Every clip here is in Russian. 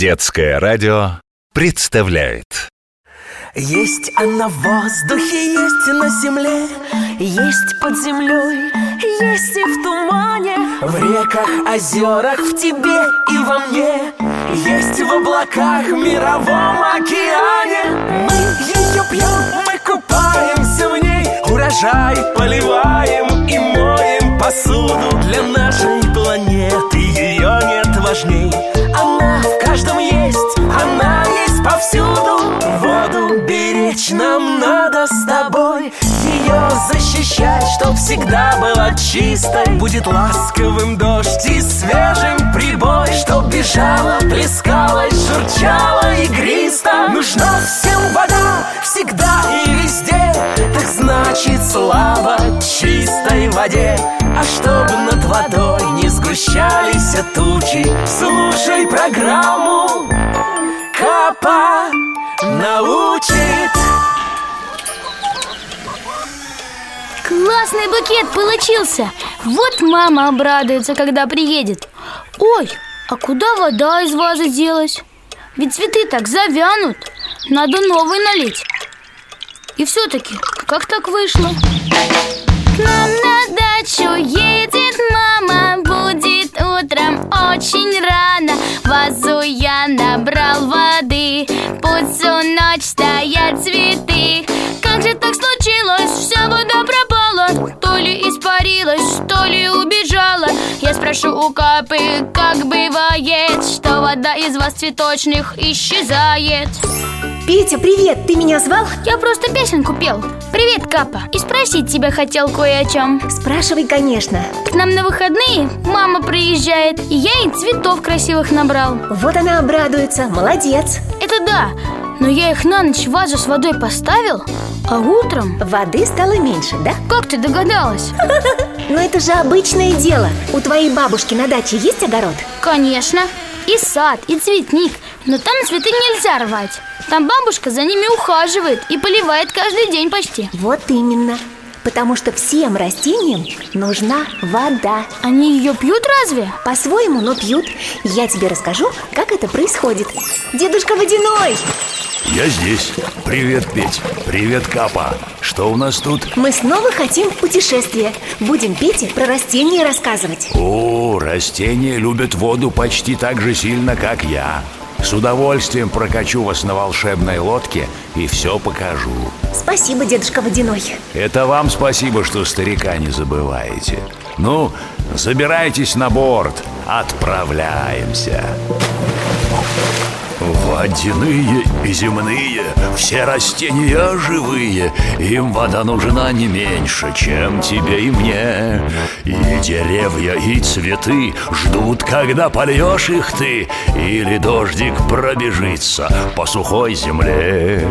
Детское радио представляет. Есть она в воздухе, есть на земле Есть под землей, есть и в тумане В реках, озерах, в тебе и во мне Есть в облаках, в мировом океане. Мы ее пьем, мы купаемся в ней Урожай поливаем защищать, чтоб всегда была чистой Будет ласковым дождь и свежим прибой Чтоб бежала, плескалась, журчала игристо Нужна всем вода, всегда и везде Так значит слава чистой воде. А чтоб над водой не сгущались тучи Слушай программу Капа научит Классный букет получился. Вот мама обрадуется, когда приедет. Ой, а куда вода из вазы делась? Ведь цветы так завянут. Надо новый налить. И все-таки, как так вышло? К нам на дачу едет мама Будет утром очень рано. Вазу я набрал воды Пусть всю ночь стоят цветы испарилась, то ли убежала Я спрошу у Капы, как бывает Что вода из вас цветочных исчезает. Петя, привет! Ты меня звал? Я просто песенку пел. Привет, Капа. И спросить тебя хотел кое о чем. Спрашивай, конечно. К нам на выходные мама приезжает И я ей цветов красивых набрал. Вот она обрадуется, молодец. Это да, но я их на ночь в вазу с водой поставил А утром... Воды стало меньше, да? Как ты догадалась? Но это же обычное дело У твоей бабушки на даче есть огород? Конечно И сад, и цветник Но там цветы нельзя рвать Там бабушка за ними ухаживает И поливает каждый день почти Вот именно Потому что всем растениям нужна вода Они ее пьют разве? По-своему, но пьют Я тебе расскажу, как это происходит Дедушка Водяной! Я здесь. Привет, Петь. Привет, Капа. Что у нас тут? Мы снова хотим в путешествие Будем Пете про растения рассказывать О, растения любят воду почти так же сильно, как я. С удовольствием прокачу вас на волшебной лодке и все покажу. Спасибо, дедушка Водяной Это вам спасибо, что старика не забываете. Ну, забирайтесь на борт. Отправляемся. Водяные и земные, все растения живые Им вода нужна не меньше, чем тебе и мне И деревья, и цветы ждут, когда польешь их ты Или дождик пробежится по сухой земле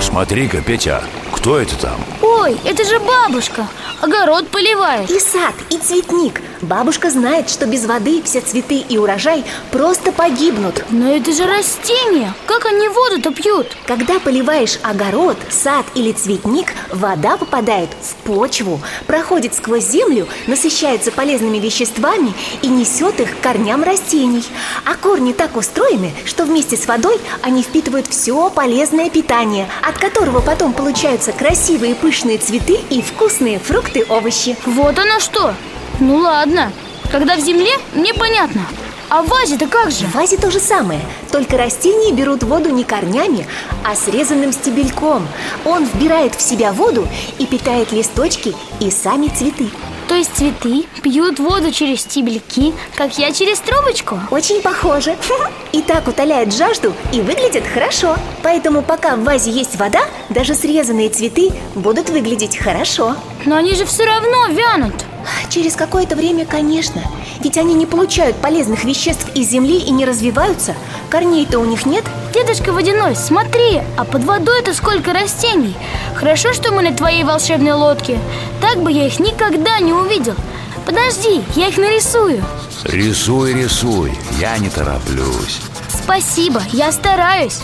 Смотри-ка, Петя, кто это там? Ой, это же бабушка. Огород поливает И сад, и цветник. Бабушка знает, что без воды все цветы и урожай просто погибнут. Но это же растения. Как они воду-то пьют? Когда поливаешь огород, сад или цветник, вода попадает в почву, проходит сквозь землю, насыщается полезными веществами и несет их к корням растений. А корни так устроены, что вместе с водой они впитывают все полезное питание, от которого потом получаются красивые пышные цветы и вкусные фрукты, овощи. Вот оно что Ну ладно Когда в земле, мне понятно А в вазе-то как же? В вазе то же самое, только растения берут воду не корнями, а срезанным стебельком. Он вбирает в себя воду и питает листочки и сами цветы. То есть цветы пьют воду через стебельки, как я через трубочку? Очень похоже. И так утоляет жажду и выглядит хорошо. Поэтому пока в вазе есть вода, даже срезанные цветы будут выглядеть хорошо. Но они же все равно вянут Через какое-то время, конечно. Ведь они не получают полезных веществ из земли и не развиваются. Корней-то у них нет. Дедушка Водяной, смотри, а под водой-то сколько растений. Хорошо, что мы на твоей волшебной лодке. Так бы я их никогда не увидел. Подожди, я их нарисую. Рисуй, рисуй, я не тороплюсь. Спасибо, я стараюсь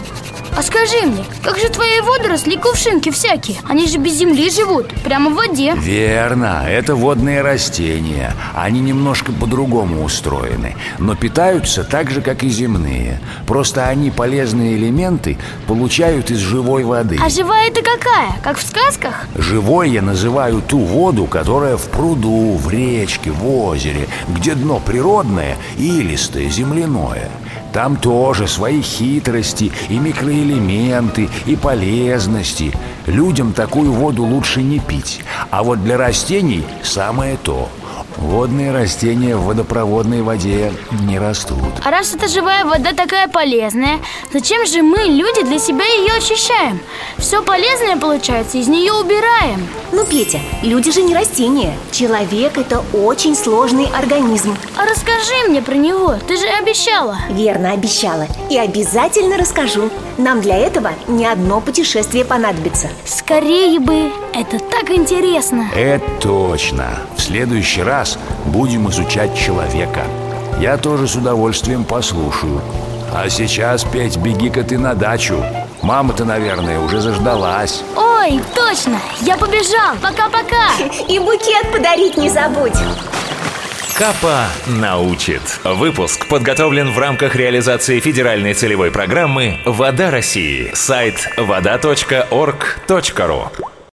а скажи мне, как же твои водоросли кувшинки всякие? Они же без земли живут, прямо в воде Верно, это водные растения Они немножко по-другому устроены Но питаются так же, как и земные Просто они полезные элементы получают из живой воды А живая это какая? Как в сказках? Живой я называю ту воду, которая в пруду, в речке, в озере Где дно природное, илистое, земляное там тоже свои хитрости и микроэлементы, и полезности. Людям такую воду лучше не пить. А вот для растений самое то – Водные растения в водопроводной воде не растут. А раз эта живая вода такая полезная Зачем же мы, люди, для себя ее очищаем? Все полезное, получается, из нее убираем. Ну, Петя, люди же не растения. Человек – это очень сложный организм. А расскажи мне про него, ты же обещала. Верно, обещала. И обязательно расскажу. Нам для этого не одно путешествие понадобится. Скорее бы, это так интересно Это точно В следующий раз раз будем изучать человека. Я тоже с удовольствием послушаю. А сейчас, Петь, беги-ка ты на дачу. Мама-то, наверное, уже заждалась. Ой, точно! Я побежал! Пока-пока! И букет подарить не забудь! Капа научит. Выпуск подготовлен в рамках реализации федеральной целевой программы «Вода России». Сайт вода.орг.ру